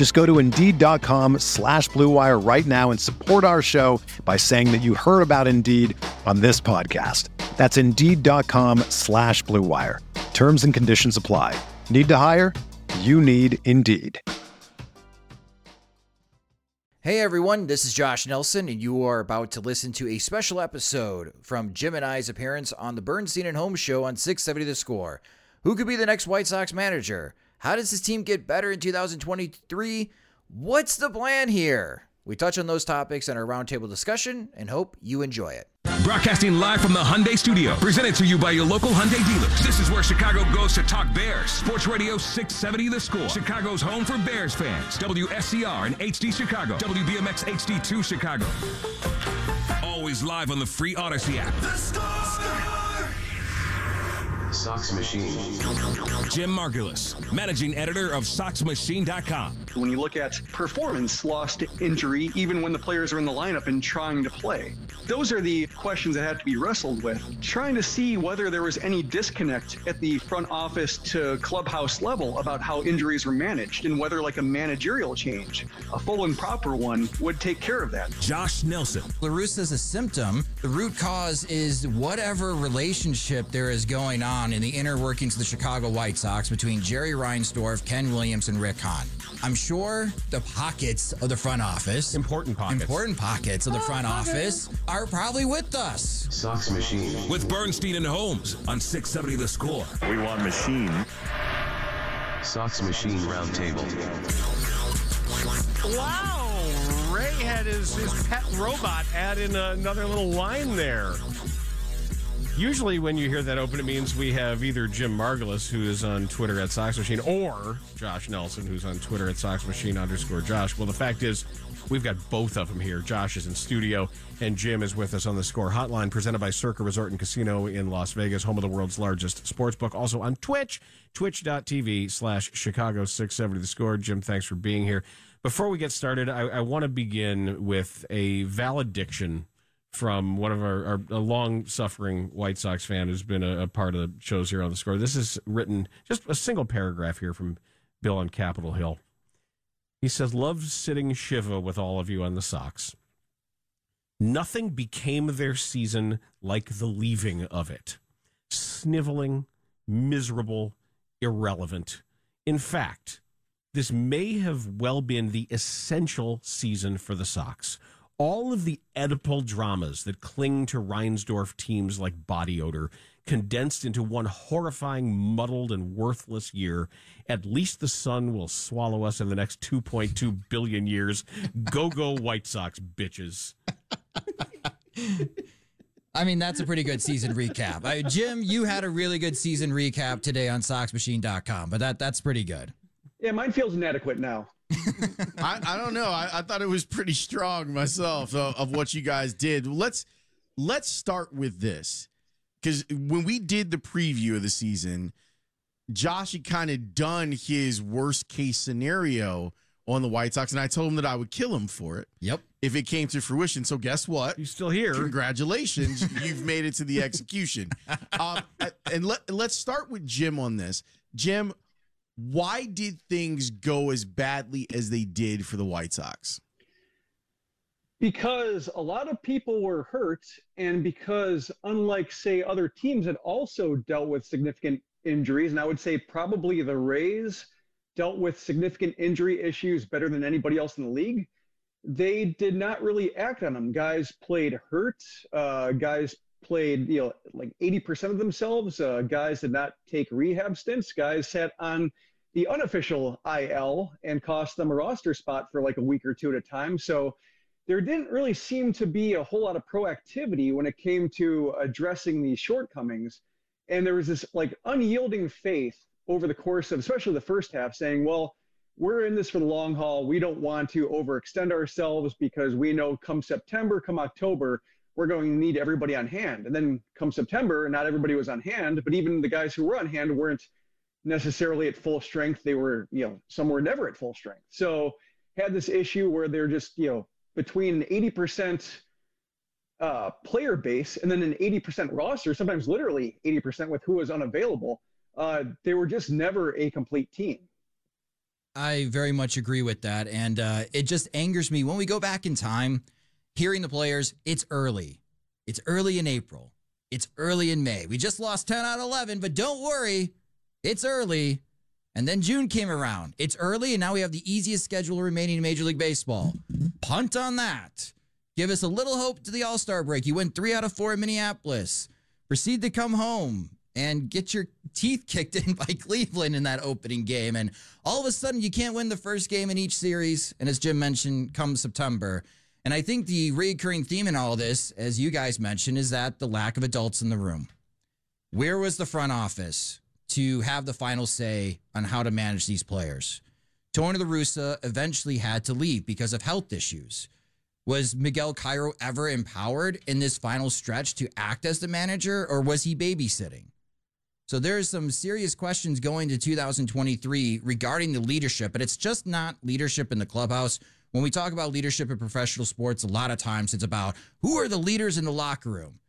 Just go to Indeed.com slash BlueWire right now and support our show by saying that you heard about Indeed on this podcast. That's Indeed.com slash BlueWire. Terms and conditions apply. Need to hire? You need Indeed. Hey everyone, this is Josh Nelson, and you are about to listen to a special episode from Jim and I's appearance on the Bernstein and Holmes show on 670 The Score. Who could be the next White Sox manager? How does this team get better in 2023? What's the plan here? We touch on those topics in our roundtable discussion and hope you enjoy it. Broadcasting live from the Hyundai Studio, presented to you by your local Hyundai dealers. This is where Chicago goes to talk Bears. Sports Radio 670 The Score. Chicago's home for Bears fans. WSCR and HD Chicago. WBMX HD2 Chicago. Always live on the free Audacy app. The Score! Sox Machine. Jim Margalus, managing editor of SoxMachine.com. When you look at performance lost to injury, even when the players are in the lineup and trying to play, those are the questions that have to be wrestled with. Trying to see whether there was any disconnect at the front office to clubhouse level about how injuries were managed and whether, like a managerial change, a full and proper one, would take care of that. Josh Nelson. La Russa is a symptom. The root cause is whatever relationship there is going on in the inner workings of the Chicago White Sox between Jerry Reinsdorf, Ken Williams, and Rick Hahn. I'm sure the pockets of the front office, important pockets, important pockets of the front oh, office, are probably with us. Sox Machine with Bernstein and Holmes on 670 The Score. We want machine. Sox Machine Roundtable. Wow, Ray had his, his pet robot add in another little line there. Usually, when you hear that open, it means we have either Jim Margalus, who is on Twitter at Sox Machine, or Josh Nelson, who's on Twitter at Sox Machine underscore Josh. Well, the fact is, we've got both of them here. Josh is in studio, and Jim is with us on the Score Hotline, presented by Circa Resort and Casino in Las Vegas, home of the world's largest sports book. Also on Twitch, twitch.tv slash Chicago 670 The Score. Jim, thanks for being here. Before we get started, I, I want to begin with a valediction from one of our, our long suffering White Sox fan who's been a, a, part of the shows here on the score. This is written just a single paragraph here from Bill on Capitol Hill. He says, Love sitting Shiva with all of you on the Sox. Nothing became their season like the leaving of it. Sniveling, miserable, irrelevant. In fact, this may have well been the essential season for the Sox all of the Oedipal dramas that cling to Reinsdorf teams like body odor condensed into one horrifying, muddled, and worthless year. At least the sun will swallow us in the next 2.2 billion years. Go, go, White Sox, bitches. I mean, that's a pretty good season recap. Uh, Jim, you had a really good season recap today on SoxMachine.com, but that that's pretty good. Yeah, mine feels inadequate now. I, I, don't know. I, I, thought it was pretty strong myself of, of what you guys did. Let's let's start with this because when we did the preview of the season, Josh had kind of done his worst case scenario on the White Sox, and I told him that I would kill him for it. Yep. If it came to fruition. So guess what? He's still here. Congratulations, you've made it to the execution. Um, and let let's start with Jim on this. Jim, why did things go as badly as they did for the White Sox? Because a lot of people were hurt, and because, unlike, say, other teams that also dealt with significant injuries, and I would say probably the Rays dealt with significant injury issues better than anybody else in the league, they did not really act on them. Guys played hurt, uh, guys played, you know, like 80% of themselves. Uh, guys did not take rehab stints. Guys sat on the unofficial IL and cost them a roster spot for like a week or two at a time. So there didn't really seem to be a whole lot of proactivity when it came to addressing these shortcomings. And there was this like unyielding faith over the course of, especially the first half, saying, well, we're in this for the long haul. We don't want to overextend ourselves because we know come September, come October, we're going to need everybody on hand. And then come September, not everybody was on hand, but even the guys who were on hand weren't necessarily at full strength. They were, you know, some were never at full strength. So had this issue where they're just, you know, between 80% uh, player base and then an 80% roster, sometimes literally 80% with who was unavailable. Uh, they were just never a complete team. I very much agree with that. And uh, it just angers me when we go back in time, hearing the players, it's early. It's early in April. It's early in May. We just lost 10 out of 11, but don't worry, it's early. And then June came around. It's early, and now we have the easiest schedule remaining in Major League Baseball. Punt on that. Give us a little hope to the All Star break. You win three out of four in Minneapolis. Proceed to come home and get your teeth kicked in by Cleveland in that opening game. And all of a sudden, you can't win the first game in each series. And as Jim mentioned, come September. And I think the recurring theme in all this, as you guys mentioned, is that the lack of adults in the room. Where was the front office to have the final say on how to manage these players? Tony La Russa eventually had to leave because of health issues. Was Miguel Cairo ever empowered in this final stretch to act as the manager, or was he babysitting? So there's some serious questions going to 2023 regarding the leadership, but it's just not leadership in the clubhouse. When we talk about leadership in professional sports, a lot of times it's about who are the leaders in the locker room.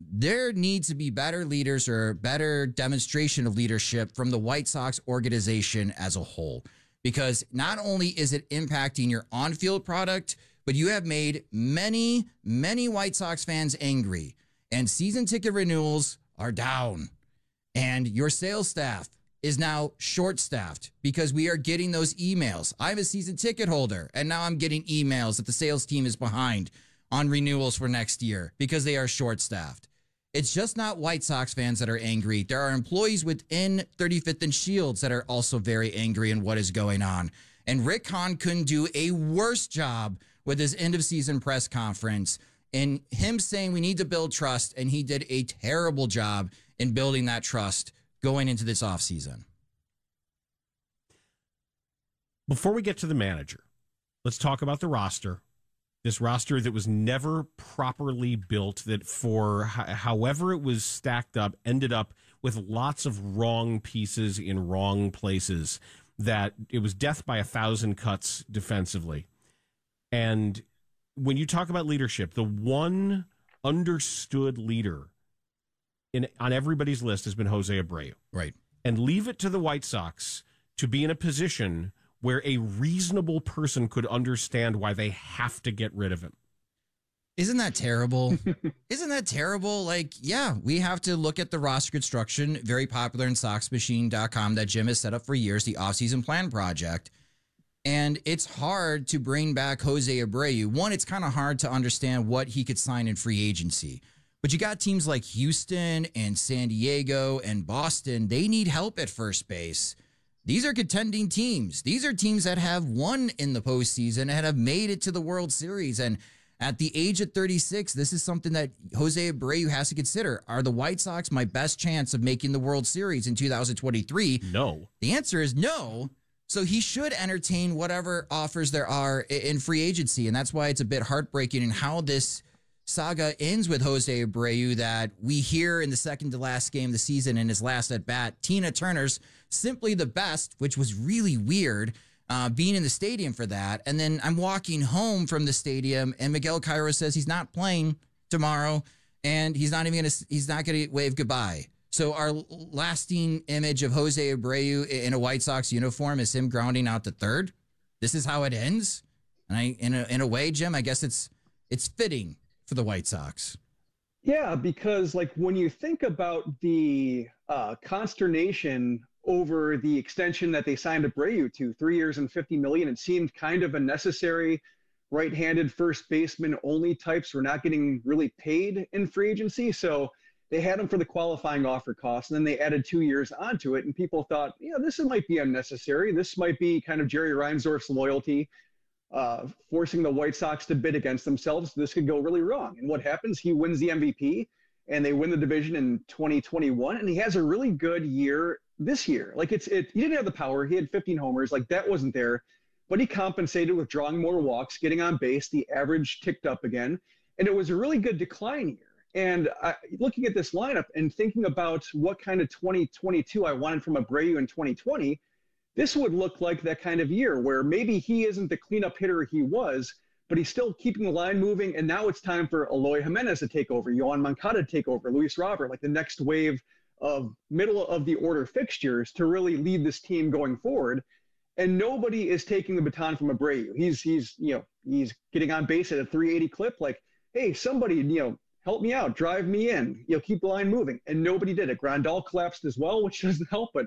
There needs to be better leaders or better demonstration of leadership from the White Sox organization as a whole. Because not only is it impacting your on field product, but you have made many, many White Sox fans angry, and season ticket renewals are down. And your sales staff is now short staffed because we are getting those emails. I'm a season ticket holder, and now I'm getting emails that the sales team is behind on renewals for next year because they are short staffed. It's just not White Sox fans that are angry. There are employees within 35th and Shields that are also very angry in what is going on. And Rick Hahn couldn't do a worse job with his end of season press conference and him saying we need to build trust. And he did a terrible job in building that trust going into this offseason. Before we get to the manager, let's talk about the roster. This roster that was never properly built, that for however it was stacked up, ended up with lots of wrong pieces in wrong places. That it was death by a thousand cuts defensively. And when you talk about leadership, the one understood leader in on everybody's list has been Jose Abreu. Right. And leave it to the White Sox to be in a position where a reasonable person could understand why they have to get rid of him. Isn't that terrible? Isn't that terrible? Like, yeah, we have to look at the roster construction, very popular in SoxMachine.com that Jim has set up for years, the offseason plan project. And it's hard to bring back Jose Abreu. One, it's kind of hard to understand what he could sign in free agency. But you got teams like Houston and San Diego and Boston. They need help at first base. These are contending teams. These are teams that have won in the postseason and have made it to the World Series. And at the age of 36, this is something that Jose Abreu has to consider. Are the White Sox my best chance of making the World Series in 2023? No. The answer is no. So he should entertain whatever offers there are in free agency. And that's why it's a bit heartbreaking and how this saga ends with Jose Abreu that we hear in the second to last game of the season in his last at bat. Tina Turner's simply the best, which was really weird. Uh, being in the stadium for that. And then I'm walking home from the stadium, and Miguel Cairo says he's not playing tomorrow, and he's not even gonna he's not gonna wave goodbye. So our lasting image of Jose Abreu in a White Sox uniform is him grounding out the third. This is how it ends. And I, in a, in a way, Jim, I guess it's it's fitting for the White Sox. Yeah, because like when you think about the uh, consternation over the extension that they signed Abreu to, three years and 50 million, it seemed kind of a necessary right-handed first baseman only types were not getting really paid in free agency. So they had him for the qualifying offer cost, and then they added two years onto it. And people thought, yeah, this might be unnecessary. This might be kind of Jerry Reinsdorf's loyalty, uh, forcing the White Sox to bid against themselves. This could go really wrong. And what happens? He wins the MVP, and they win the division in 2021, and he has a really good year this year. Like it's it. He didn't have the power. He had 15 homers. Like that wasn't there, but he compensated with drawing more walks, getting on base. The average ticked up again, and it was a really good decline year. And uh, looking at this lineup and thinking about what kind of 2022 I wanted from Abreu in 2020, this would look like that kind of year where maybe he isn't the cleanup hitter he was, but he's still keeping the line moving. And now it's time for Eloy Jimenez to take over, Yoan Moncada to take over, Luis Robert, like the next wave of middle of the order fixtures to really lead this team going forward. And nobody is taking the baton from Abreu. He's he's you know he's getting on base at a 380 clip. Like, hey, somebody you know help me out, drive me in, you know, keep the line moving. And nobody did it. Grandal collapsed as well, which doesn't help, but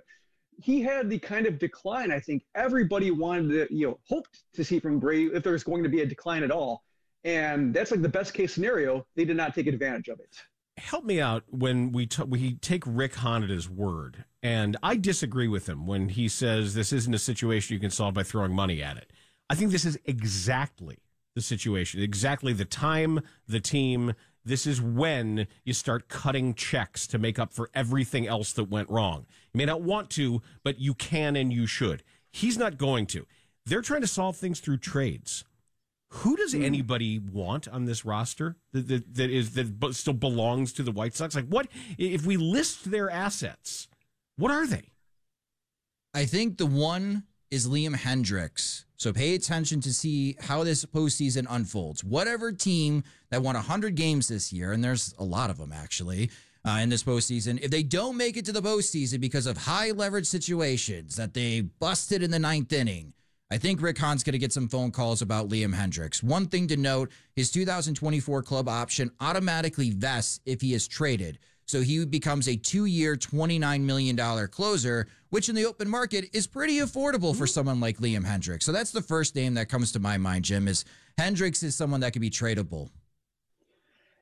he had the kind of decline I think everybody wanted to, you know, hoped to see from Bray if there was going to be a decline at all. And that's like the best case scenario. They did not take advantage of it. Help me out when we t- we take Rick Hahn at his word, and I disagree with him when he says this isn't a situation you can solve by throwing money at it. I think this is exactly the situation, exactly the time, the team, this is when you start cutting checks to make up for everything else that went wrong. You may not want to, but you can and you should. He's not going to. They're trying to solve things through trades. Who does hmm. anybody want on this roster that, that, that is that still belongs to the White Sox? Like, what if we list their assets? What are they? I think the one is Liam Hendriks. So pay attention to see how this postseason unfolds. Whatever team that won 100 games this year, and there's a lot of them actually uh, in this postseason, if they don't make it to the postseason because of high leverage situations that they busted in the ninth inning, I think Rick Hahn's going to get some phone calls about Liam Hendriks. One thing to note his 2024 club option automatically vests if he is traded. So he becomes a two year, $29 million closer, which in the open market is pretty affordable for mm-hmm. someone like Liam Hendriks. So that's the first name that comes to my mind, Jim, is Hendriks is someone that could be tradable.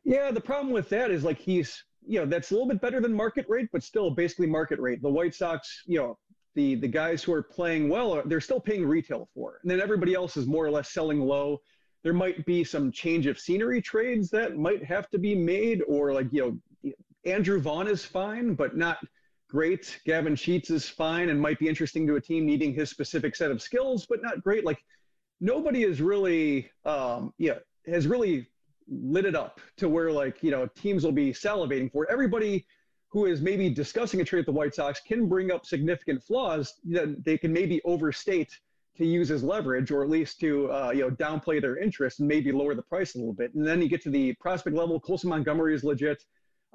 Yeah, the problem with that is like he's, you know, that's a little bit better than market rate, but still basically market rate. The White Sox, you know, the the guys who are playing well, they're still paying retail for. And then everybody else is more or less selling low. There might be some change of scenery trades that might have to be made, or like you know, Andrew Vaughn is fine, but not great. Gavin Sheets is fine and might be interesting to a team needing his specific set of skills, but not great. Like nobody is really, um, yeah, has really lit it up to where like you know teams will be salivating for it. Everybody who is maybe discussing a trade with the White Sox can bring up significant flaws that they can maybe overstate to use as leverage, or at least to uh, you know downplay their interest and maybe lower the price a little bit. And then you get to the prospect level. Colson Montgomery is legit.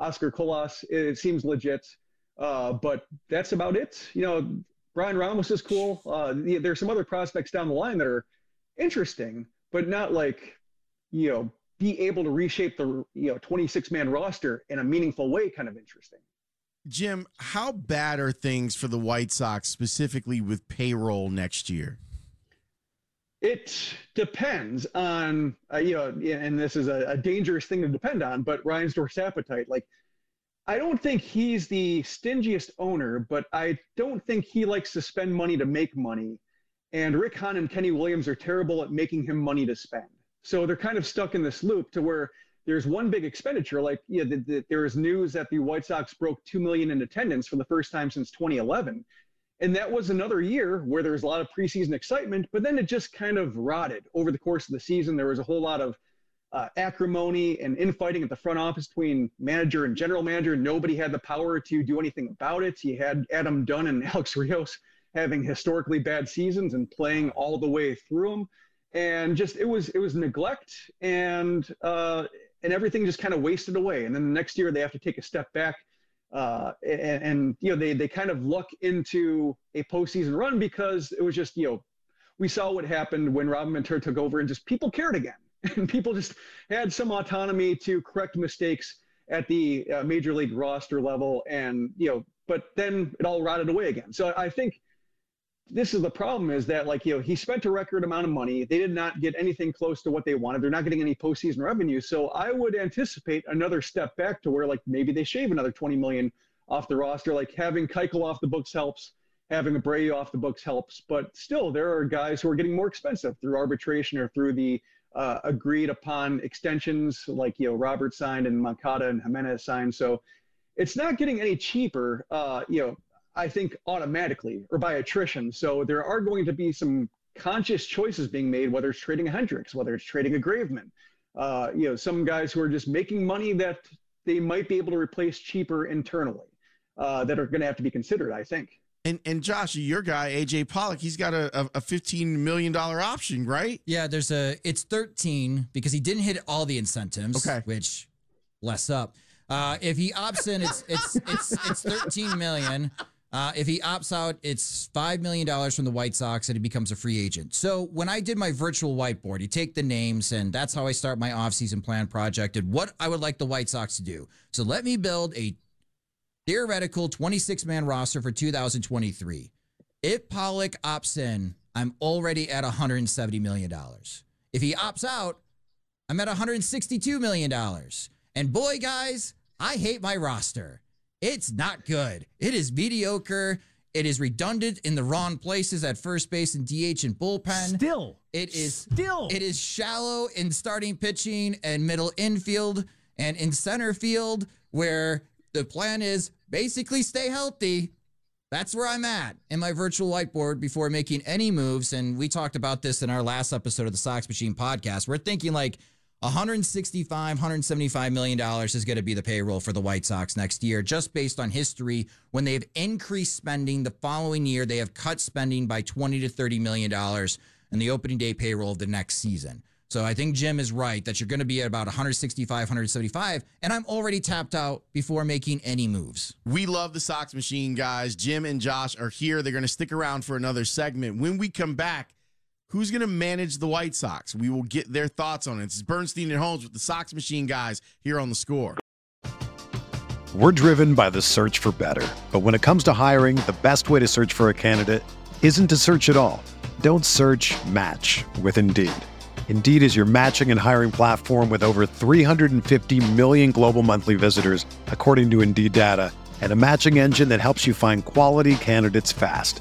Oscar Colas, it seems legit. Uh, but that's about it. You know, Bryan Ramos is cool. Uh, there's some other prospects down the line that are interesting, but not like, you know, be able to reshape the you know 26 man roster in a meaningful way kind of interesting. Jim, how bad are things for the White Sox specifically with payroll next year? It depends on, uh, you know, and this is a, a, dangerous thing to depend on, but Reinsdorf's appetite. Like, I don't think he's the stingiest owner, but I don't think he likes to spend money to make money. And Rick Hahn and Kenny Williams are terrible at making him money to spend. So they're kind of stuck in this loop to where there's one big expenditure. Like, know, the, the, there is news that the White Sox broke 2 million in attendance for the first time since 2011. And that was another year where there was a lot of preseason excitement, but then it just kind of rotted over the course of the season. There was a whole lot of uh, acrimony and infighting at the front office between manager and general manager. Nobody had the power to do anything about it. You had Adam Dunn and Alex Rios having historically bad seasons and playing all the way through them, and just it was it was neglect and uh, and everything just kind of wasted away. And then the next year they have to take a step back uh, and, and, you know they they kind of look into a postseason run because it was just you know we saw what happened when Robin Ventura took over and just people cared again. And people just had some autonomy to correct mistakes at the uh, major league roster level and you know but then it all rotted away again. So I think this is the problem is that like you know he spent a record amount of money. They did not get anything close to what they wanted. They're not getting any postseason revenue. So i would anticipate another step back to where like maybe they shave another 20 million off the roster. Like having Keuchel off the books helps. Having Abreu off the books helps. But still there are guys who are getting more expensive through arbitration or through the uh, agreed upon extensions like you know robert signed and Moncada and jimenez signed. So it's not getting any cheaper. Uh, you know I think automatically or by attrition. So there are going to be some conscious choices being made, whether it's trading a Hendriks, whether it's trading a Graveman. Uh, you know, some guys who are just making money that they might be able to replace cheaper internally uh, that are going to have to be considered, I think. And and Josh, your guy AJ Pollock, he's got a, a, a fifteen million dollar option, right? Yeah, there's a it's thirteen because he didn't hit all the incentives. Okay. which less up. Uh, if he opts in, it's it's it's it's thirteen million. Uh, if he opts out, it's $5 million from the White Sox and he becomes a free agent. So when I did my virtual whiteboard, you take the names, and that's how I start my offseason plan project and what I would like the White Sox to do. So let me build a theoretical 26 man roster for 2023. If Pollock opts in, I'm already at $170 million. If he opts out, I'm at $162 million. And boy, guys, I hate my roster. It's not good. It is mediocre. It is redundant in the wrong places at first base and DH and bullpen. Still, It is Still. It is shallow in starting pitching and middle infield and in center field where the plan is basically stay healthy. That's where I'm at in my virtual whiteboard before making any moves. And we talked about this in our last episode of the Sox Machine podcast. We're thinking like 165, 175 million dollars is going to be the payroll for the White Sox next year, just based on history. When they have increased spending the following year, they have cut spending by 20 to 30 million dollars in the opening day payroll of the next season. So I think Jim is right that you're going to be at about 165, 175, and I'm already tapped out before making any moves. We love the Sox Machine guys. Jim and Josh are here. They're going to stick around for another segment. When we come back, who's going to manage the White Sox? We will get their thoughts on it. It's Bernstein and Holmes with the Sox Machine guys here on the score. We're driven by the search for better. But when it comes to hiring, the best way to search for a candidate isn't to search at all. Don't search match with Indeed. Indeed is your matching and hiring platform with over 350 million global monthly visitors, according to Indeed data, and a matching engine that helps you find quality candidates fast.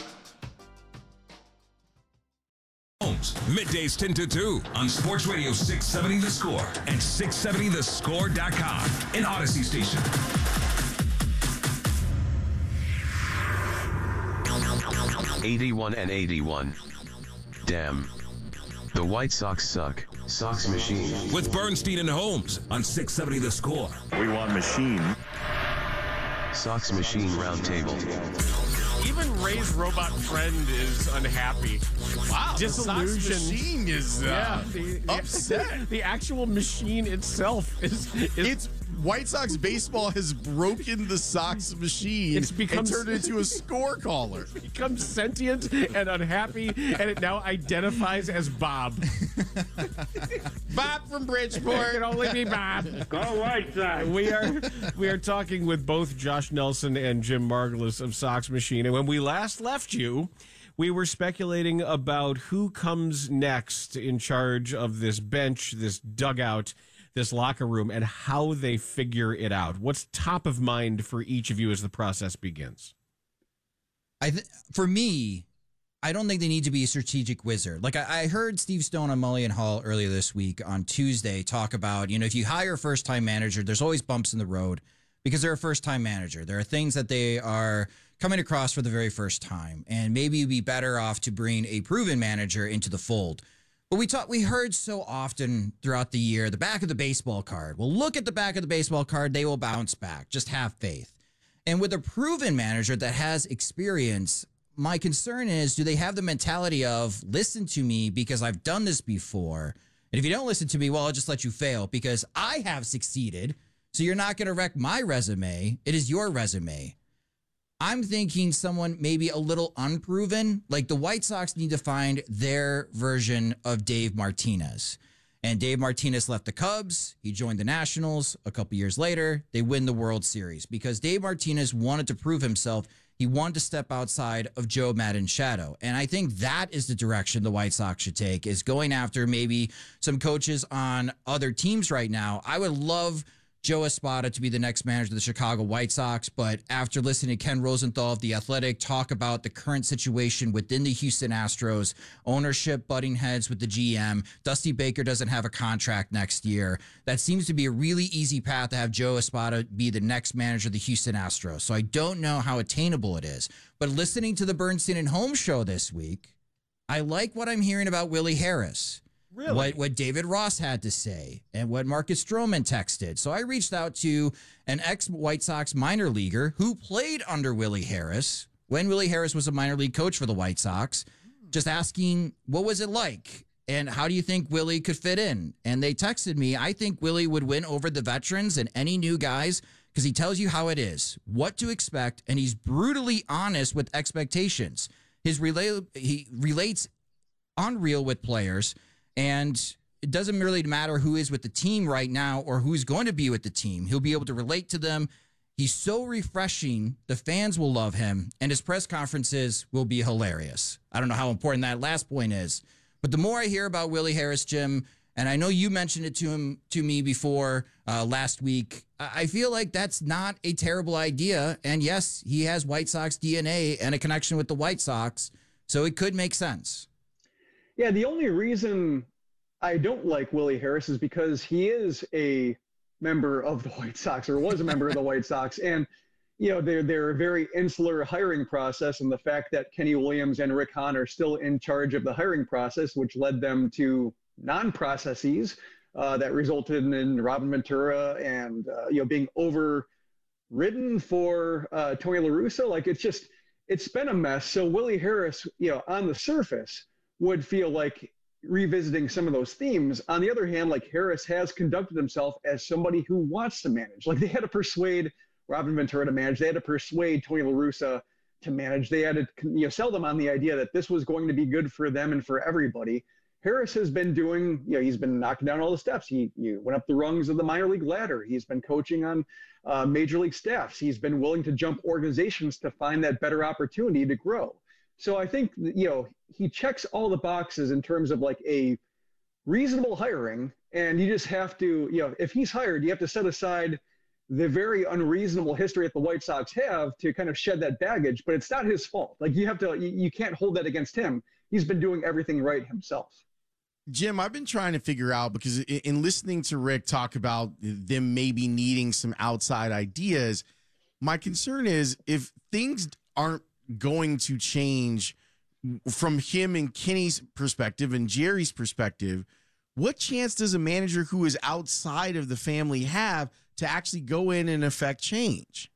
Holmes, middays 10 to 2 on Sports Radio 670 The Score and 670thescore.com. An Audacy station. Eighty-one and eighty-one. Damn. The White Sox suck. Sox machine. With Bernstein and Holmes on 670 The Score. We want machine. Sox machine roundtable. Even Ray's robot friend is unhappy. Wow, Disillusion. The Machine is uh, yeah, the, the- upset. The actual machine itself is, is It's White Sox baseball has broken the Sox machine It's become- and turned it into a score caller. It becomes sentient and unhappy, and it now identifies as Bob. Bob from Bridgeport. It Bridgeport. can only be Bob. Go White Sox. We are we are talking with both Josh Nelson and Jim Margalus of Sox Machine, and when we last left you, we were speculating about who comes next in charge of this bench, this dugout, this locker room, and how they figure it out. What's top of mind for each of you as the process begins? I th- for me, I don't think they need to be a strategic wizard. Like I, I heard Steve Stone on Mully and Haugh earlier this week on Tuesday talk about, you know, if you hire a first time manager, there's always bumps in the road because they're a first time manager. There are things that they are coming across for the very first time, and maybe you'd be better off to bring a proven manager into the fold. But we taught, we heard so often throughout the year the back of the baseball card. Well, look at the back of the baseball card; they will bounce back. Just have faith. And with a proven manager that has experience, my concern is do they have the mentality of listen to me because I've done this before? And if you don't listen to me, well, I'll just let you fail because I have succeeded. So you're not going to wreck my resume. It is your resume. I'm thinking someone maybe a little unproven. Like the White Sox need to find their version of Dave Martinez. And Dave Martinez left the Cubs. He joined the Nationals. A couple years later, they win the World Series because Dave Martinez wanted to prove himself. He wanted to step outside of Joe Maddon's shadow. And I think that is the direction the White Sox should take is going after maybe some coaches on other teams right now. I would love Joe Espada to be the next manager of the Chicago White Sox. But after listening to Ken Rosenthal of The Athletic talk about the current situation within the Houston Astros, ownership butting heads with the GM, Dusty Baker doesn't have a contract next year. That seems to be a really easy path to have Joe Espada be the next manager of the Houston Astros. So I don't know how attainable it is. But listening to the Bernstein and Holmes show this week, I like what I'm hearing about Willie Harris. Really? What what David Ross had to say and what Marcus Stroman texted. So I reached out to an ex White Sox minor leaguer who played under Willie Harris when Willie Harris was a minor league coach for the White Sox, just asking what was it like and how do you think Willie could fit in? And they texted me, I think Willie would win over the veterans and any new guys because he tells you how it is, what to expect, and he's brutally honest with expectations. His relay he relates unreal with players and it doesn't really matter who is with the team right now or who's going to be with the team. He'll be able to relate to them. He's so refreshing. The fans will love him, and his press conferences will be hilarious. I don't know how important that last point is, but the more I hear about Willie Harris, Jim, and I know you mentioned it to him to me before uh, last week. I feel like that's not a terrible idea. And yes, he has White Sox DNA and a connection with the White Sox, so it could make sense. Yeah, the only reason I don't like Willie Harris is because he is a member of the White Sox or was a member of the White Sox. And, you know, they're, they're a very insular hiring process. And the fact that Kenny Williams and Rick Hahn are still in charge of the hiring process, which led them to non processes uh, that resulted in Robin Ventura and, uh, you know, being overridden for uh, Tony La Russa. Like it's just, it's been a mess. So Willie Harris, you know, on the surface would feel like revisiting some of those themes. On the other hand, like Harris has conducted himself as somebody who wants to manage. Like they had to persuade Robin Ventura to manage. They had to persuade Tony La Russa to manage. They had to you know sell them on the idea that this was going to be good for them and for everybody. Harris has been doing, you know, he's been knocking down all the steps. He, he went up the rungs of the minor league ladder. He's been coaching on uh, major league staffs. He's been willing to jump organizations to find that better opportunity to grow. So I think you know he checks all the boxes in terms of like a reasonable hiring, and you just have to you know if he's hired, you have to set aside the very unreasonable history that the White Sox have to kind of shed that baggage. But it's not his fault. Like you have to you, you can't hold that against him. He's been doing everything right himself. Jim, I've been trying to figure out because in listening to Rick talk about them maybe needing some outside ideas, my concern is if things aren't going to change from him and Kenny's perspective and Jerry's perspective. What chance does a manager who is outside of the family have to actually go in and affect change?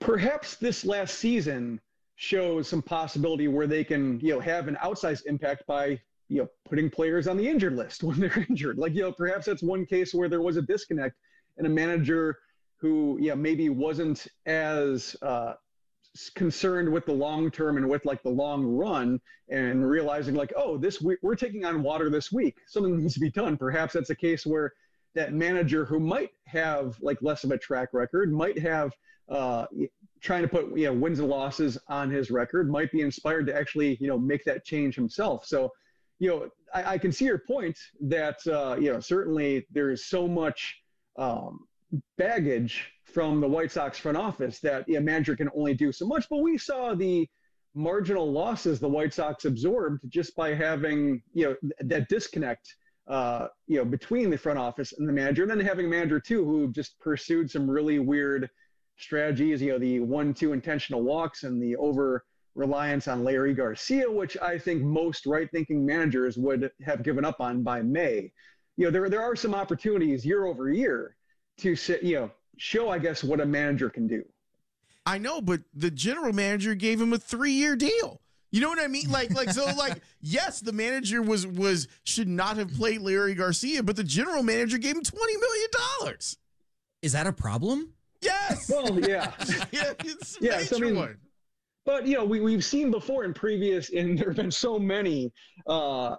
Perhaps this last season shows some possibility where they can, you know, have an outsized impact by, you know, putting players on the injured list when they're injured. Like, you know, perhaps that's one case where there was a disconnect and a manager who, yeah, maybe wasn't as uh, concerned with the long term and with like the long run and realizing like oh this week we're taking on water this week. Something needs to be done. Perhaps that's a case where that manager who might have like less of a track record might have uh, trying to put you know wins and losses on his record might be inspired to actually you know make that change himself. So you know i, I can see your point that uh, you know certainly there is so much um, baggage from the White Sox front office that a manager can only do so much. But we saw the marginal losses the White Sox absorbed just by having you know that disconnect uh, you know between the front office and the manager, and then having a manager too who just pursued some really weird strategies, you know, the one, two intentional walks and the over reliance on Leury Garcia, which I think most right thinking managers would have given up on by May. You know, there, there are some opportunities year over year to sit, you know, show, I guess, what a manager can do. I know, but the general manager gave him a three year deal. You know what I mean? Like, like so, like yes, the manager was was should not have played Leury Garcia, but the general manager gave him twenty million dollars. Is that a problem? Yes. Well, yeah, yeah, it's a Yeah, major so I mean, one. But you know, we we've seen before in previous, and there have been so many uh,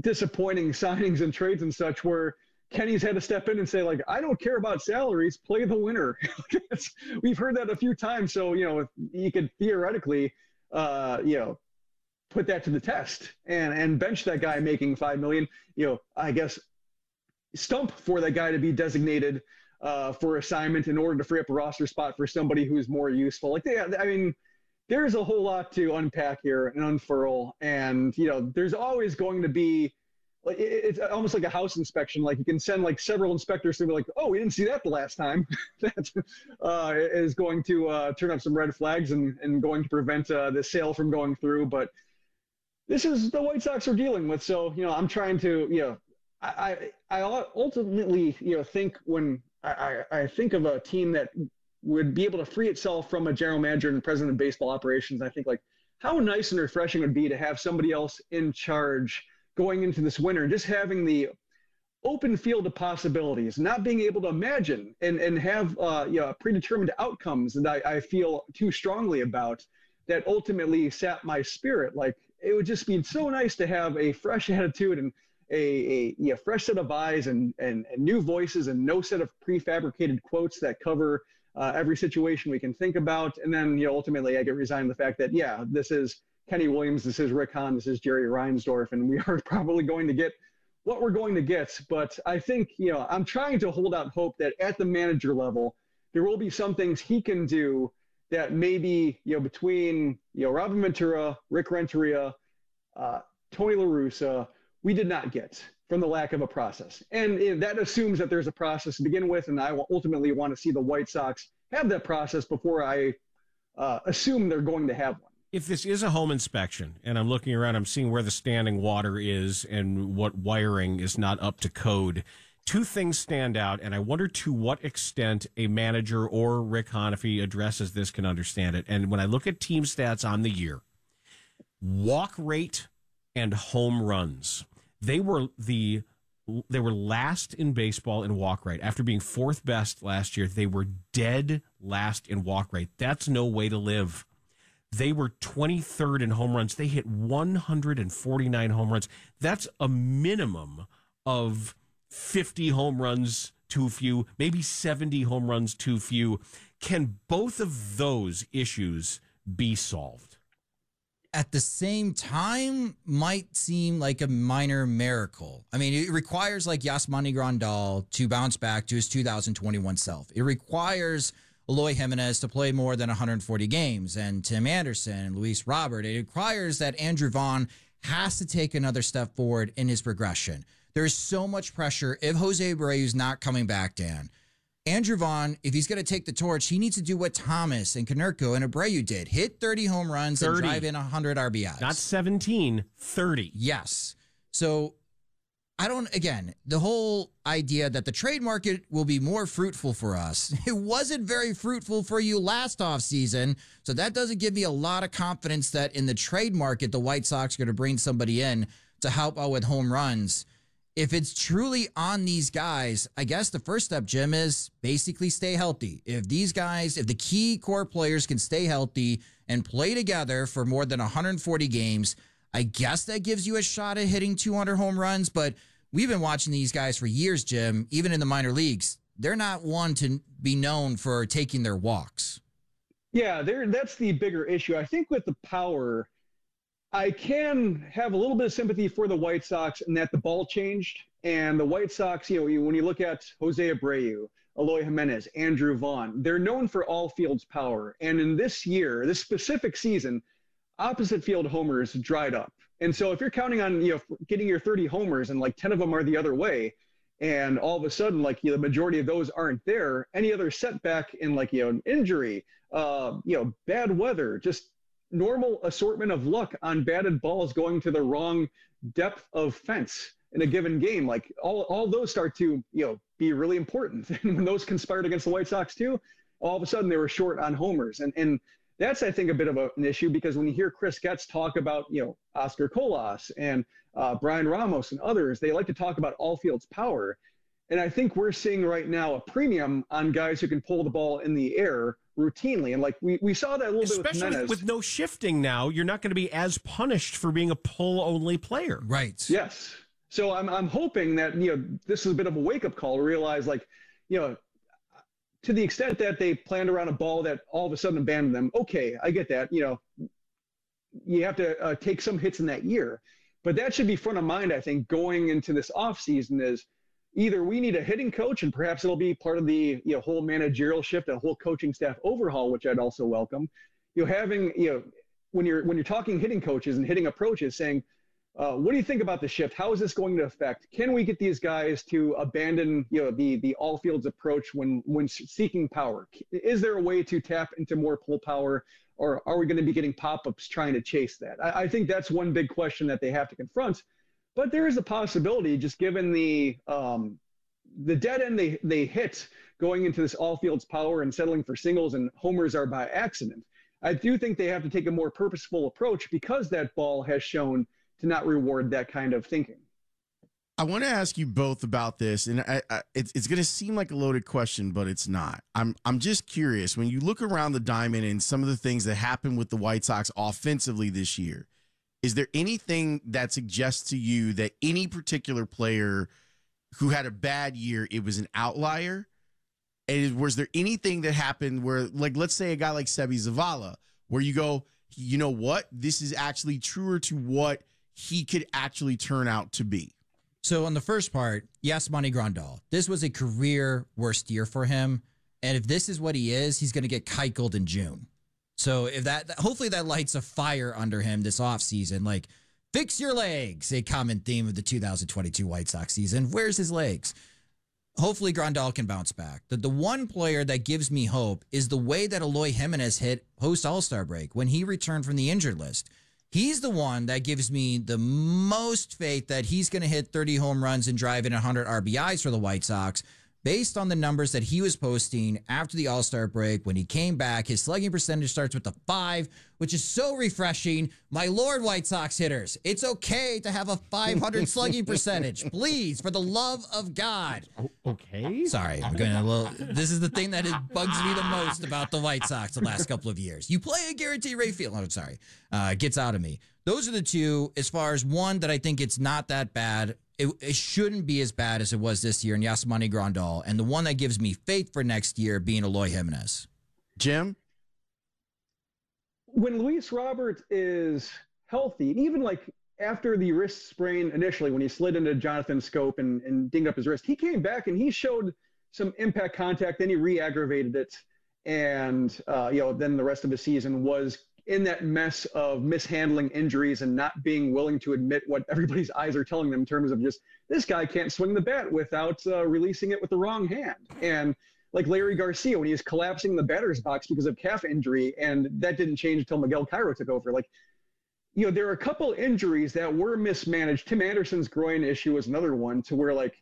disappointing signings and trades and such where Kenny's had to step in and say like, I don't care about salaries, play the winner. We've heard that a few times, so you know, you could theoretically, uh, you know, put that to the test and and bench that guy making five million. You know, I guess stump for that guy to be designated uh, for assignment in order to free up a roster spot for somebody who's more useful. Like, yeah, I mean, there's a whole lot to unpack here and unfurl, and you know, there's always going to be like it's almost like a house inspection. Like you can send like several inspectors to be like, oh, we didn't see that the last time. that uh, is going to uh, turn up some red flags and and going to prevent uh, the sale from going through. But this is the White Sox are dealing with. So you know, I'm trying to you know, I I, I ultimately you know think when I, I I think of a team that would be able to free itself from a general manager and president of baseball operations. I think like how nice and refreshing it would be to have somebody else in charge going into this winter just having the open field of possibilities, not being able to imagine and, and have uh, you know, predetermined outcomes that I, I feel too strongly about that ultimately sap my spirit. Like it would just be so nice to have a fresh attitude and a, a fresh set of eyes and, and, and new voices and no set of prefabricated quotes that cover uh, every situation we can think about. And then, you know, ultimately I get resigned to the fact that, yeah, this is Kenny Williams, this is Rick Hahn, this is Jerry Reinsdorf, and we are probably going to get what we're going to get. But I think, you know, I'm trying to hold out hope that at the manager level, there will be some things he can do that maybe, you know, between, you know, Robin Ventura, Rick Renteria, uh, Tony La Russa, we did not get from the lack of a process. And eh, that assumes that there's a process to begin with. And I will ultimately want to see the White Sox have that process before I uh, assume they're going to have one. If this is a home inspection and I'm looking around, I'm seeing where the standing water is and what wiring is not up to code. Two things stand out, and I wonder to what extent a manager or Rick he addresses this, can understand it. And when I look at team stats on the year, walk rate and home runs, they were the they were last in baseball in walk rate. After being fourth best last year, they were dead last in walk rate. That's no way to live. They were 23rd in home runs. They hit 149 home runs. That's a minimum of 50 home runs too few, maybe 70 home runs too few. Can both of those issues be solved? at the same time might seem like a minor miracle. I mean, it requires like Yasmani Grandal to bounce back to his 2021 self. It requires Eloy Jimenez to play more than 140 games and Tim Anderson and Luis Robert. It requires that Andrew Vaughn has to take another step forward in his progression. There's so much pressure. If Jose Abreu's not coming back, Dan, Andrew Vaughn, if he's going to take the torch, he needs to do what Thomas and Konerko and Abreu did hit 30 home runs 30. and drive in 100 RBIs. Not 17, 30. Yes. So I don't, again, the whole idea that the trade market will be more fruitful for us. It wasn't very fruitful for you last offseason. So that doesn't give me a lot of confidence that in the trade market, the White Sox are going to bring somebody in to help out with home runs. If it's truly on these guys, I guess the first step, Jim, is basically stay healthy. If these guys, if the key core players can stay healthy and play together for more than 140 games, I guess that gives you a shot at hitting 200 home runs. But we've been watching these guys for years, Jim, even in the minor leagues. They're not one to be known for taking their walks. Yeah. That's the bigger issue. I think with the power, I can have a little bit of sympathy for the White Sox in that the ball changed, and the White Sox, you know, when you look at Jose Abreu, Eloy Jimenez, Andrew Vaughn, they're known for all fields power. And in this year, this specific season, opposite field homers dried up. And so if you're counting on you know getting your 30 homers and like 10 of them are the other way, and all of a sudden, like you know, the majority of those aren't there. Any other setback in like you know an injury, uh, you know, bad weather, just normal assortment of luck on batted balls going to the wrong depth of fence in a given game. Like all all those start to you know be really important. And when those conspired against the White Sox too, all of a sudden they were short on homers. And and that's I think a bit of a, an issue because when you hear Chris Getz talk about you know Oscar Colas and uh, Bryan Ramos and others, they like to talk about all fields power. And I think we're seeing right now a premium on guys who can pull the ball in the air routinely. And like we, we saw that a little Especially bit with Jimenez. with no shifting now, you're not going to be as punished for being a pull only player. Right. Yes. So I'm I'm hoping that you know this is a bit of a wake up call to realize like you know to the extent that they planned around a ball that all of a sudden abandoned them. Okay, I get that. You know, you have to uh, take some hits in that year, but that should be front of mind. I think going into this off season is either we need a hitting coach and perhaps it'll be part of the you know whole managerial shift, a whole coaching staff overhaul, which I'd also welcome. You know, having you know when you're when you're talking hitting coaches and hitting approaches, saying uh, what do you think about the shift? How is this going to affect? Can we get these guys to abandon, you know, the the all fields approach when when seeking power? Is there a way to tap into more pull power, or are we going to be getting pop ups trying to chase that? I, I, think that's one big question that they have to confront. But there is a possibility, just given the um, the dead end they they hit going into this all fields power and settling for singles and homers are by accident. I do think they have to take a more purposeful approach because that ball has shown to not reward that kind of thinking. I want to ask you both about this, and I, I, it's, it's going to seem like a loaded question, but it's not. I'm I'm just curious. When you look around the diamond and some of the things that happened with the White Sox offensively this year, is there anything that suggests to you that any particular player who had a bad year, it was an outlier? And was there anything that happened where, like, let's say a guy like Seby Zavala, where you go, you know what, this is actually truer to what – he could actually turn out to be. So on the first part, Yasmani Grandal, this was a career worst year for him. And if this is what he is, he's going to get Keuchel in June. So if that, hopefully that lights a fire under him this offseason. Like, fix your legs, a common theme of the 2022 White Sox season. Where's his legs? Hopefully Grandal can bounce back. The, the one player that gives me hope is the way that Eloy Jimenez hit post All Star break when he returned from the injured list. He's the one that gives me the most faith that he's going to hit 30 home runs and drive in 100 RBIs for the White Sox based on the numbers that he was posting after the All Star break when he came back. His slugging percentage starts with the five, which is so refreshing. My Lord, White Sox hitters, it's okay to have a 500 slugging percentage. Please, for the love of God. Okay. Sorry, I'm going a little. This is the thing that bugs me the most about the White Sox the last couple of years. You play a Guaranteed Rate Field. Oh, sorry. Uh, gets out of me. Those are the two, as far as one that I think it's not that bad it, it, shouldn't be as bad as it was this year in Yasmani Grandal, and the one that gives me faith for next year being Eloy Jimenez. Jim? When Luis Robert is healthy, and even like after the wrist sprain initially, when he slid into Jonathan Schoop and, and dinged up his wrist, he came back and he showed some impact contact, then he re aggravated it. And, uh, you know, then the rest of the season was in that mess of mishandling injuries and not being willing to admit what everybody's eyes are telling them in terms of just this guy can't swing the bat without uh, releasing it with the wrong hand. And like Leury Garcia when he was collapsing in the batter's box because of calf injury, and that didn't change until Miguel Cairo took over. Like, you know, there are a couple injuries that were mismanaged. Tim Anderson's groin issue was another one to where like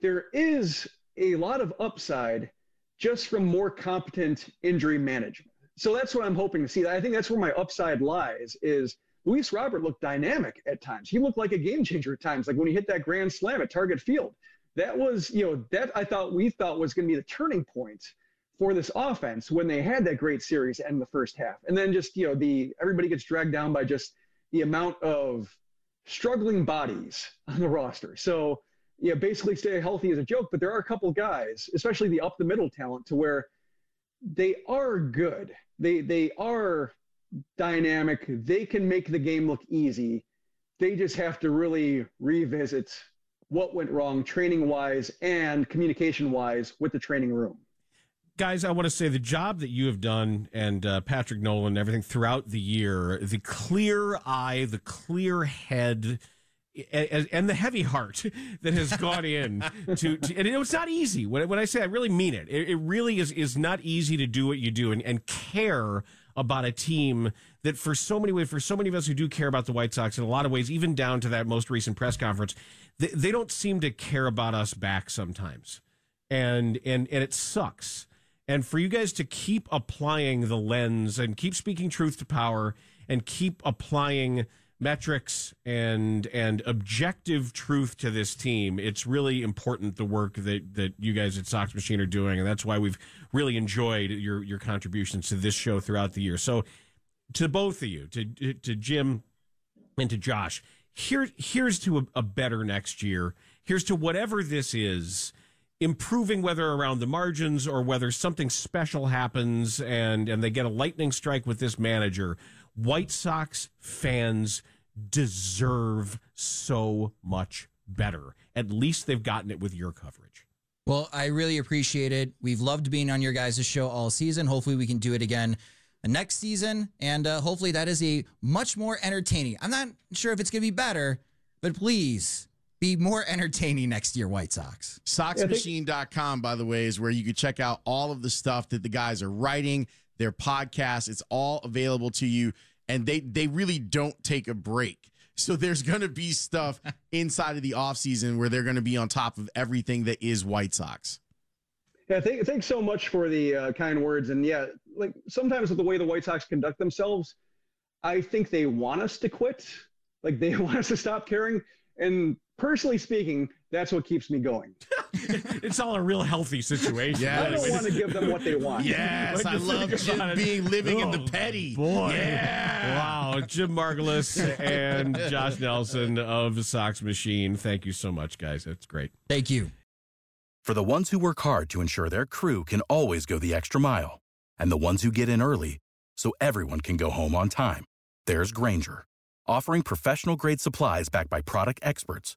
there is a lot of upside just from more competent injury management so that's what I'm hoping to see. I think that's where my upside lies. Is Luis Robert looked dynamic at times. He looked like a game changer at times. Like when he hit that grand slam at Target Field, that was you know that I thought we thought was going to be the turning point for this offense when they had that great series in the first half, and then just you know the everybody gets dragged down by just the amount of struggling bodies on the roster. So yeah, basically stay healthy is a joke, but there are a couple guys, especially the up the middle talent, to where they are good they they are dynamic. They can make the game look easy. They just have to really revisit what went wrong training wise and communication wise with the training room. Guys, I want to say the job that you have done and uh, Patrick Nolan, everything throughout the year, the clear eye, the clear head and, the heavy heart that has gone in to, to and it's not easy. When, when I say I really mean it, it, it really is is not easy to do what you do and, and care about a team that for so many ways, for so many of us who do care about the White Sox in a lot of ways, even down to that most recent press conference, they, they don't seem to care about us back sometimes. And, and, and it sucks. And for you guys to keep applying the lens and keep speaking truth to power and keep applying metrics and and objective truth to this team, it's really important the work that that you guys at Sox Machine are doing, and that's why we've really enjoyed your your contributions to this show throughout the year. So, to both of you, to to Jim and to Josh, here here's to a, a better next year. Here's to whatever this is improving whether around the margins or whether something special happens and and they get a lightning strike with this manager White Sox fans deserve so much better. At least they've gotten it with your coverage. Well, I really appreciate it. We've loved being on your guys' show all season. Hopefully, we can do it again next season. And uh, hopefully, that is a much more entertaining. I'm not sure if it's going to be better, but please be more entertaining next year, White Sox. SoxMachine.com, by the way, is where you can check out all of the stuff that the guys are writing, their podcasts. It's all available to you and they they really don't take a break. So there's going to be stuff inside of the offseason where they're going to be on top of everything that is White Sox. Yeah, th- thanks so much for the uh, kind words. And yeah, like sometimes with the way the White Sox conduct themselves, I think they want us to quit. Like they want us to stop caring. And personally speaking, that's what keeps me going. it's all a real healthy situation. Yeah, I don't want to give them what they want. Yes, I love Jim being living oh, in the oh, petty. Boy, yeah. wow, Jim Margalus and Josh Nelson of the Sox Machine. Thank you so much, guys. That's great. Thank you. For the ones who work hard to ensure their crew can always go the extra mile, and the ones who get in early so everyone can go home on time, there's Grainger, offering professional grade supplies backed by product experts